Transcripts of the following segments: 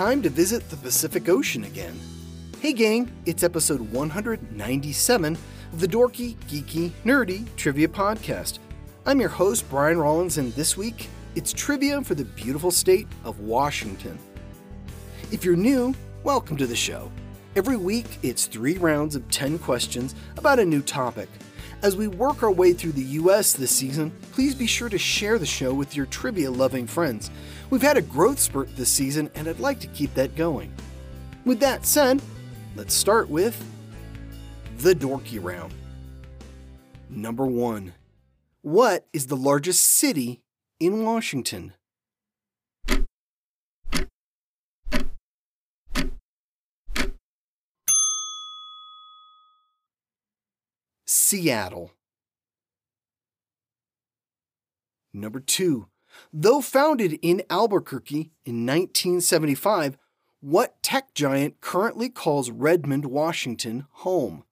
Time to visit the Pacific Ocean again. Hey, gang, it's episode 197 of the Dorky, Geeky, Nerdy Trivia Podcast. I'm your host, Brian Rollins, and this week it's trivia for the beautiful state of Washington. If you're new, welcome to the show. Every week, it's three rounds of 10 questions about a new topic. As we work our way through the US this season, please be sure to share the show with your trivia loving friends. We've had a growth spurt this season, and I'd like to keep that going. With that said, let's start with the dorky round. Number one What is the largest city in Washington? Seattle. Number two, though founded in Albuquerque in 1975, what tech giant currently calls Redmond, Washington home?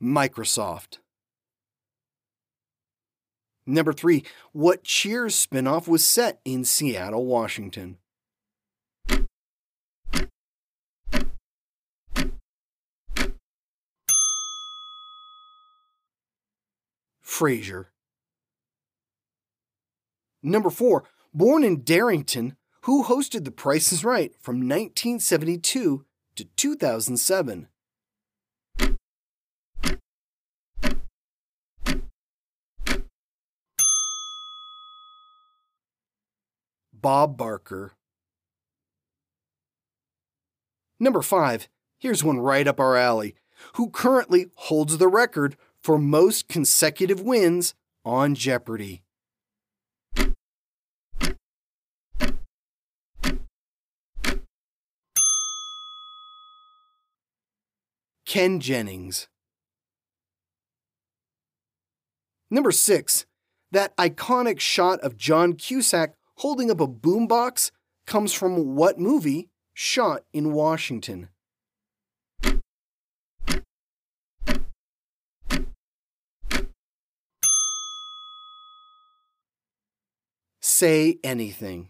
Microsoft. Number three, what Cheers spinoff was set in Seattle, Washington? Frasier. Number four, born in Darrington, who hosted The Price is Right from 1972 to 2007? Bob Barker. Number five, here's one right up our alley, who currently holds the record for most consecutive wins on Jeopardy. Ken Jennings. Number six, that iconic shot of John Cusack holding up a boombox comes from what movie shot in Washington? Say anything.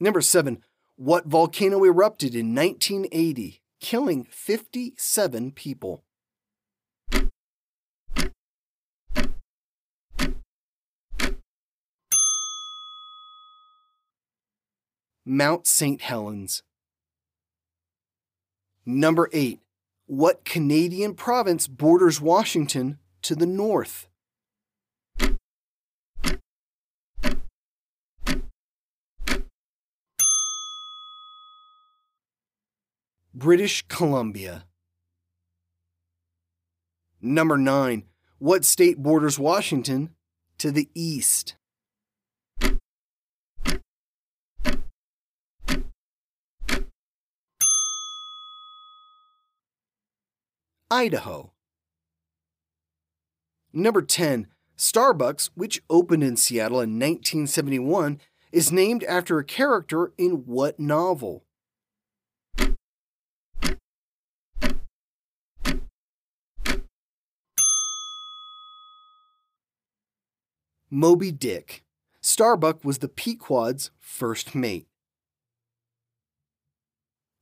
Number seven, what volcano erupted in 1980, killing 57 people? Mount St. Helens. Number 8. What Canadian province borders Washington to the north? British Columbia. Number 9. What state borders Washington to the east? Idaho. Number 10. Starbucks, which opened in Seattle in 1971, is named after a character in what novel? Moby Dick. Starbuck was the Pequod's first mate.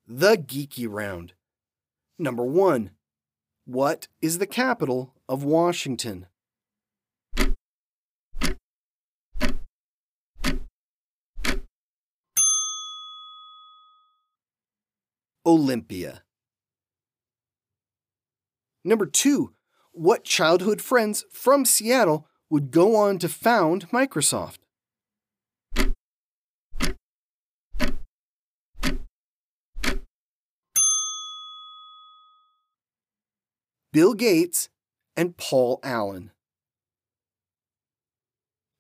The Geeky Round. Number 1. What is the capital of Washington? Olympia. Number two, what childhood friends from Seattle would go on to found Microsoft? Bill Gates and Paul Allen.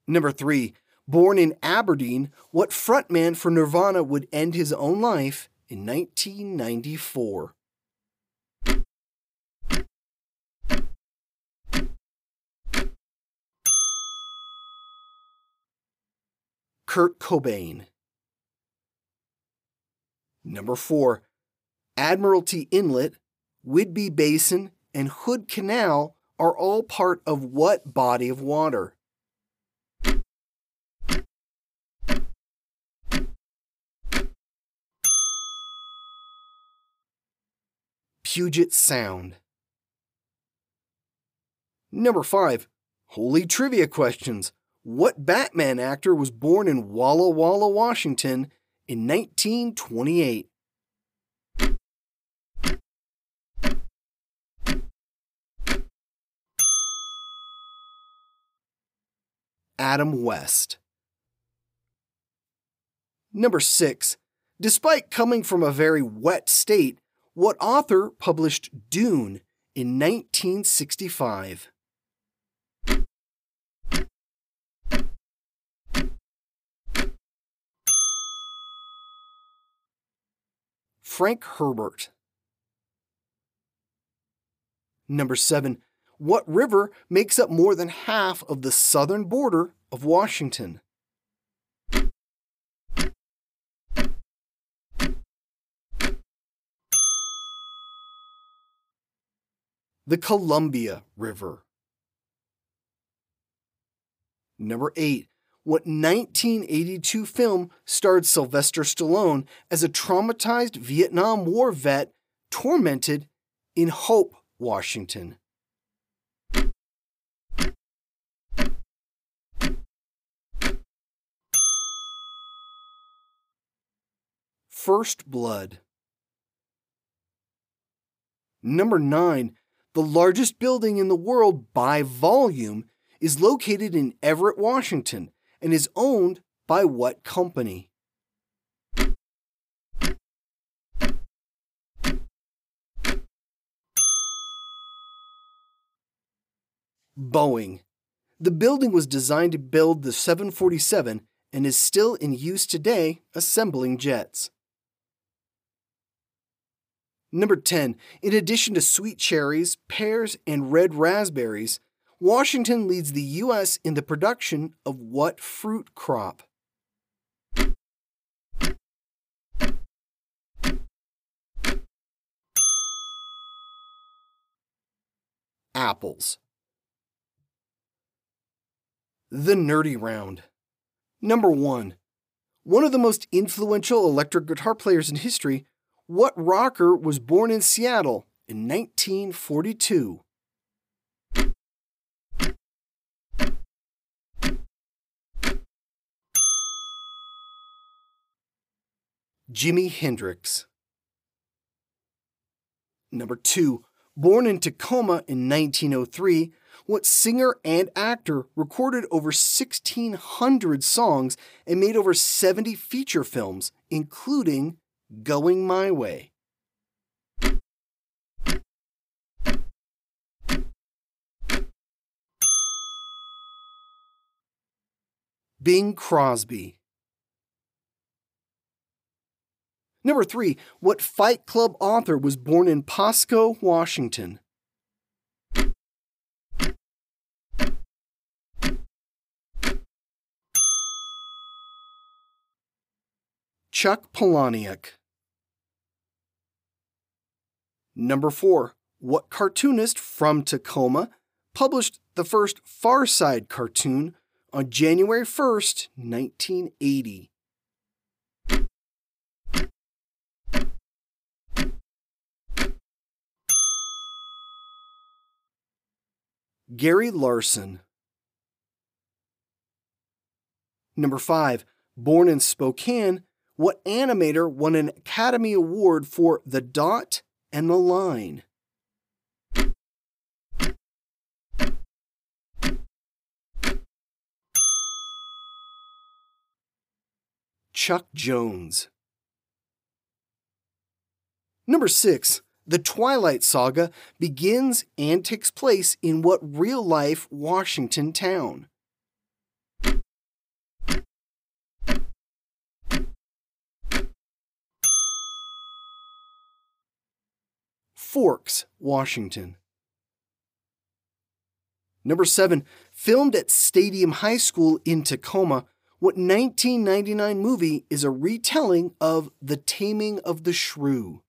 Number three, born in Aberdeen, what frontman for Nirvana would end his own life in 1994? Kurt Cobain. Number four, Admiralty Inlet, Whidbey Basin, and Hood Canal are all part of what body of water? Puget Sound. Number 5. Holy trivia questions. What Batman actor was born in Walla Walla, Washington in 1928? Adam West. Number 6. Despite coming from a very wet state, what author published Dune in 1965? Frank Herbert. Number 7. What river makes up more than half of the southern border of Washington? The Columbia River. Number 8. What 1982 film starred Sylvester Stallone as a traumatized Vietnam War vet tormented in Hope, Washington? First Blood. Number 9. The largest building in the world by volume is located in Everett, Washington, and is owned by what company? Boeing. The building was designed to build the 747 and is still in use today assembling jets. Number 10. In addition to sweet cherries, pears, and red raspberries, Washington leads the U.S. in the production of what fruit crop? Apples. The Nerdy Round. Number 1. One of the most influential electric guitar players in history, what rocker was born in Seattle in 1942? Jimi Hendrix. Number 2. Born in Tacoma in 1903, what singer and actor recorded over 1,600 songs and made over 70 feature films, including Going My Way? Bing Crosby. Number three, what Fight Club author was born in Pasco, Washington? Chuck Palahniuk. Number four, what cartoonist from Tacoma published the first Far Side cartoon on January 1st, 1980? Gary Larson. Number 5. Born in Spokane, what animator won an Academy Award for The Dot and the line. Chuck Jones. Number 6. The Twilight Saga begins and takes place in what real life Washington town? Forks, Washington. Number 7. Filmed at Stadium High School in Tacoma, what 1999 movie is a retelling of The Taming of the Shrew?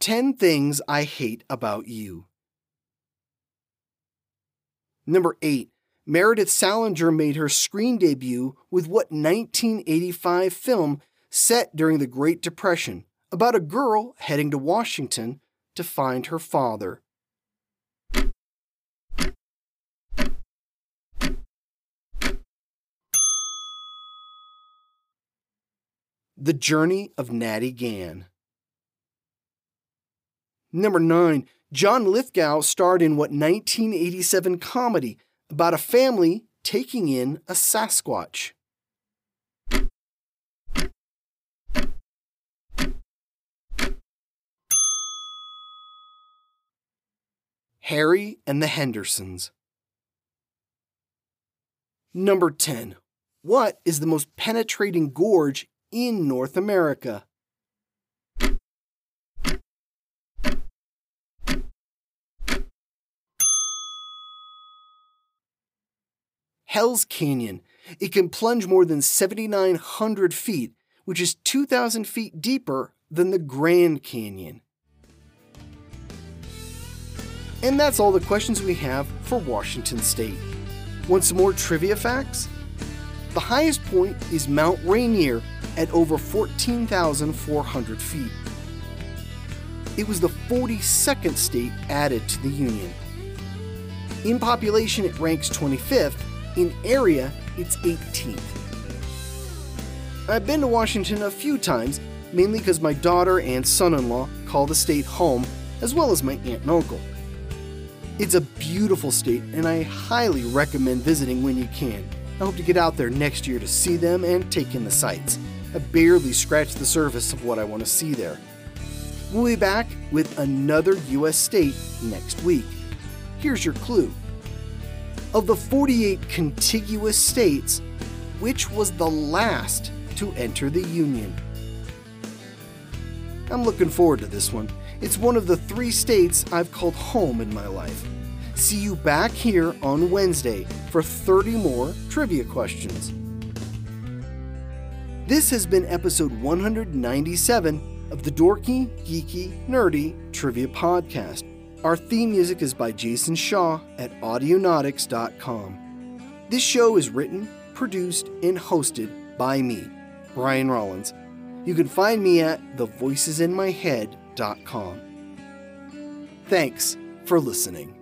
Ten Things I Hate About You. Number 8. Meredith Salinger made her screen debut with what 1985 film set during the Great Depression about a girl heading to Washington to find her father. The Journey of Natty Gann. Number 9. John Lithgow starred in what 1987 comedy about a family taking in a Sasquatch. Harry and the Hendersons. Number 10. What is the most penetrating gorge in North America? Hell's Canyon. It can plunge more than 7,900 feet, which is 2,000 feet deeper than the Grand Canyon. And that's all the questions we have for Washington State. Want some more trivia facts? The highest point is Mount Rainier at over 14,400 feet. It was the 42nd state added to the Union. In population, it ranks 25th. In area, it's 18th. I've been to Washington a few times, mainly because my daughter and son in law call the state home, as well as my aunt and uncle. It's a beautiful state, and I highly recommend visiting when you can. I hope to get out there next year to see them and take in the sights. I barely scratched the surface of what I want to see there. We'll be back with another U.S. state next week. Here's your clue. Of the 48 contiguous states, which was the last to enter the Union? I'm looking forward to this one. It's one of the three states I've called home in my life. See you back here on Wednesday for 30 more trivia questions. This has been episode 197 of the Dorky, Geeky, Nerdy Trivia Podcast. Our theme music is by Jason Shaw at Audionautix.com. This show is written, produced, and hosted by me, Brian Rollins. You can find me at thevoicesinmyhead.com. Thanks for listening.